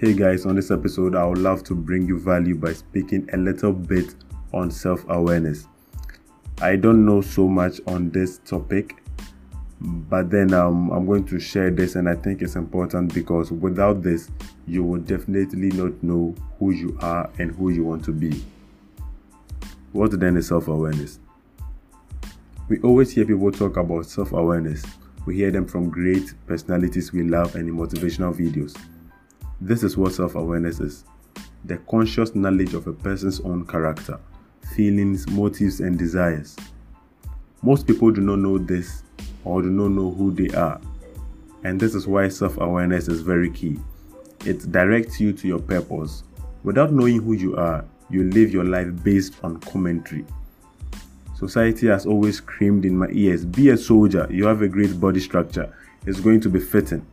Hey guys, on this episode, I would love to bring you value by speaking a little bit on self awareness. I don't know so much on this topic, but then um, I'm going to share this, and I think it's important because without this, you will definitely not know who you are and who you want to be. What then is self awareness? We always hear people talk about self awareness. We hear them from great personalities we love and in motivational videos. This is what self awareness is the conscious knowledge of a person's own character, feelings, motives, and desires. Most people do not know this or do not know who they are, and this is why self awareness is very key. It directs you to your purpose. Without knowing who you are, you live your life based on commentary. Society has always screamed in my ears be a soldier, you have a great body structure, it's going to be fitting.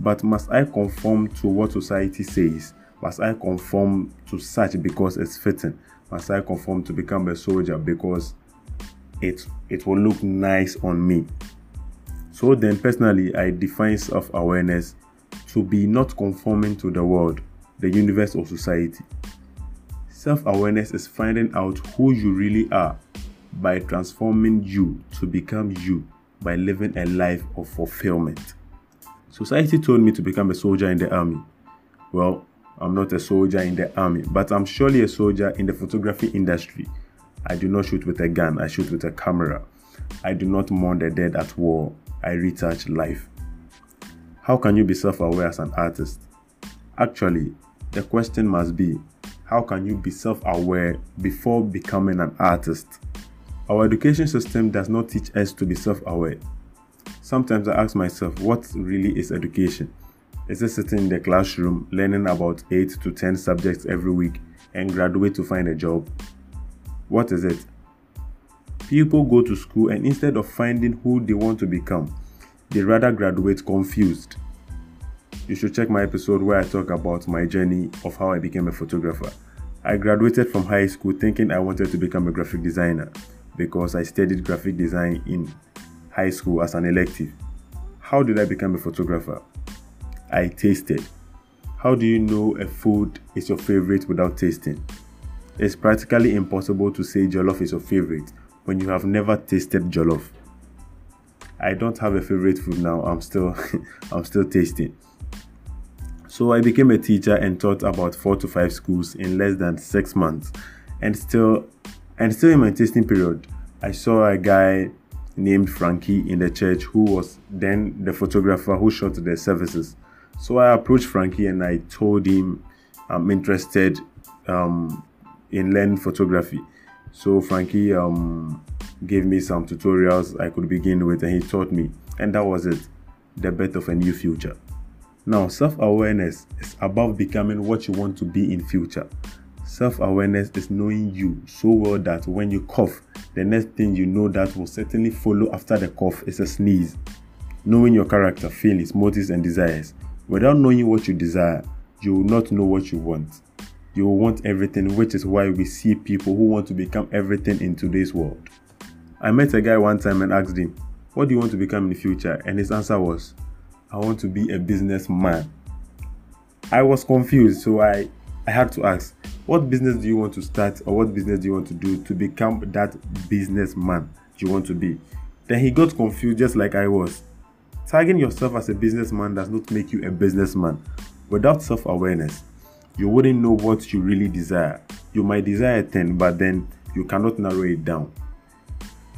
But must I conform to what society says? Must I conform to such because it's fitting? Must I conform to become a soldier because it it will look nice on me? So then personally I define self-awareness to be not conforming to the world, the universe or society. Self-awareness is finding out who you really are by transforming you to become you by living a life of fulfillment. Society told me to become a soldier in the army. Well, I'm not a soldier in the army, but I'm surely a soldier in the photography industry. I do not shoot with a gun, I shoot with a camera. I do not mourn the dead at war, I retouch life. How can you be self aware as an artist? Actually, the question must be how can you be self aware before becoming an artist? Our education system does not teach us to be self aware. Sometimes I ask myself, what really is education? Is it sitting in the classroom learning about 8 to 10 subjects every week and graduate to find a job? What is it? People go to school and instead of finding who they want to become, they rather graduate confused. You should check my episode where I talk about my journey of how I became a photographer. I graduated from high school thinking I wanted to become a graphic designer because I studied graphic design in high school as an elective. How did I become a photographer? I tasted. How do you know a food is your favorite without tasting? It's practically impossible to say jollof is your favorite when you have never tasted jollof. I don't have a favorite food now. I'm still I'm still tasting. So I became a teacher and taught about 4 to 5 schools in less than 6 months. And still and still in my tasting period, I saw a guy named Frankie in the church who was then the photographer who shot the services. So I approached Frankie and I told him I'm interested um, in learning photography. So Frankie um, gave me some tutorials I could begin with and he taught me. And that was it the birth of a new future. Now, self awareness is about becoming what you want to be in future. Self awareness is knowing you so well that when you cough, the next thing you know that will certainly follow after the cough is a sneeze. Knowing your character, feelings, motives, and desires. Without knowing what you desire, you will not know what you want. You will want everything, which is why we see people who want to become everything in today's world. I met a guy one time and asked him, What do you want to become in the future? And his answer was, I want to be a businessman. I was confused, so I, I had to ask, What business do you want to start or what business do you want to do to become that businessman you want to be? Then he got confused just like I was. Tagging yourself as a businessman does not make you a businessman. Without self awareness, you wouldn't know what you really desire. You might desire a thing, but then you cannot narrow it down.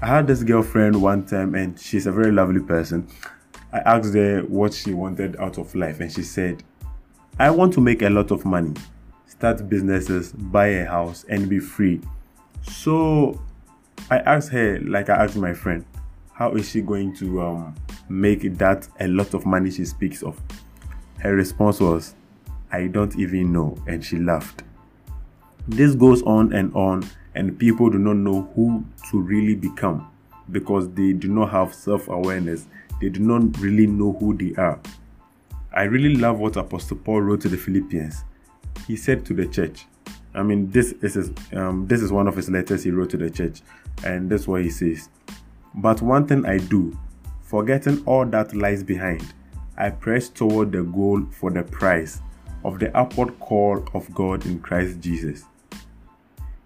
I had this girlfriend one time, and she's a very lovely person. I asked her what she wanted out of life, and she said, I want to make a lot of money, start businesses, buy a house, and be free. So I asked her, like I asked my friend, how is she going to um, make that a lot of money she speaks of? Her response was, I don't even know, and she laughed. This goes on and on, and people do not know who to really become because they do not have self awareness. They do not really know who they are. I really love what Apostle Paul wrote to the Philippians. He said to the church, I mean, this is his, um, this is one of his letters he wrote to the church, and that's what he says. But one thing I do, forgetting all that lies behind, I press toward the goal for the prize of the upward call of God in Christ Jesus.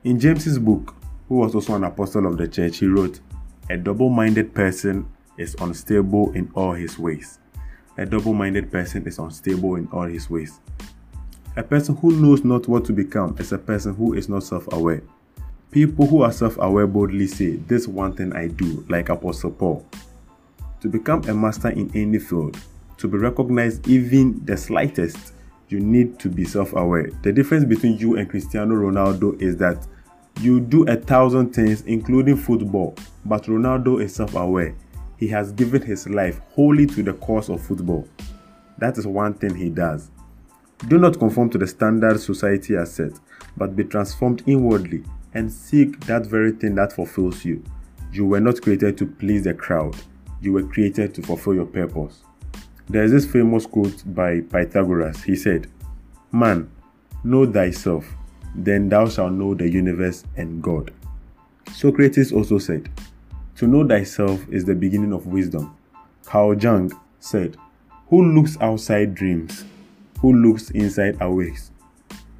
In James's book, who was also an apostle of the church, he wrote, A double minded person is unstable in all his ways. A double minded person is unstable in all his ways. A person who knows not what to become is a person who is not self aware. People who are self aware boldly say, This one thing I do, like Apostle Paul. To become a master in any field, to be recognized even the slightest, you need to be self aware. The difference between you and Cristiano Ronaldo is that you do a thousand things, including football, but Ronaldo is self aware. He has given his life wholly to the cause of football. That is one thing he does. Do not conform to the standards society has set, but be transformed inwardly and seek that very thing that fulfills you. You were not created to please the crowd, you were created to fulfill your purpose. There is this famous quote by Pythagoras. He said, Man, know thyself, then thou shalt know the universe and God. Socrates also said, To know thyself is the beginning of wisdom. Carl Jung said, Who looks outside dreams who looks inside awakes.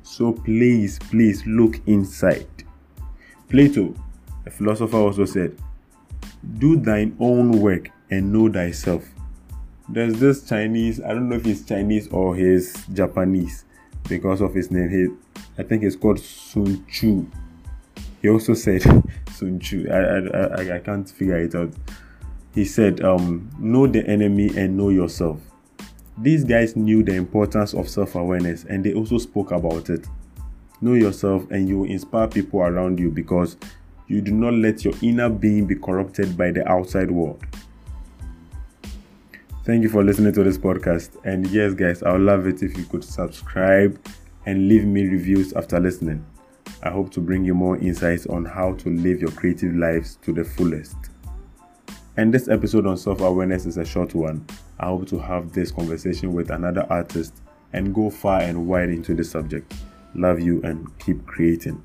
So please, please look inside. Plato, a philosopher, also said, Do thine own work and know thyself. There's this Chinese, I don't know if he's Chinese or he's Japanese because of his name. He, I think it's called Sun Tzu. He also said Sun Tzu. I, I, I, I can't figure it out. He said, um, Know the enemy and know yourself. These guys knew the importance of self awareness and they also spoke about it. Know yourself and you will inspire people around you because you do not let your inner being be corrupted by the outside world. Thank you for listening to this podcast. And yes, guys, I would love it if you could subscribe and leave me reviews after listening. I hope to bring you more insights on how to live your creative lives to the fullest. And this episode on self awareness is a short one. I hope to have this conversation with another artist and go far and wide into the subject. Love you and keep creating.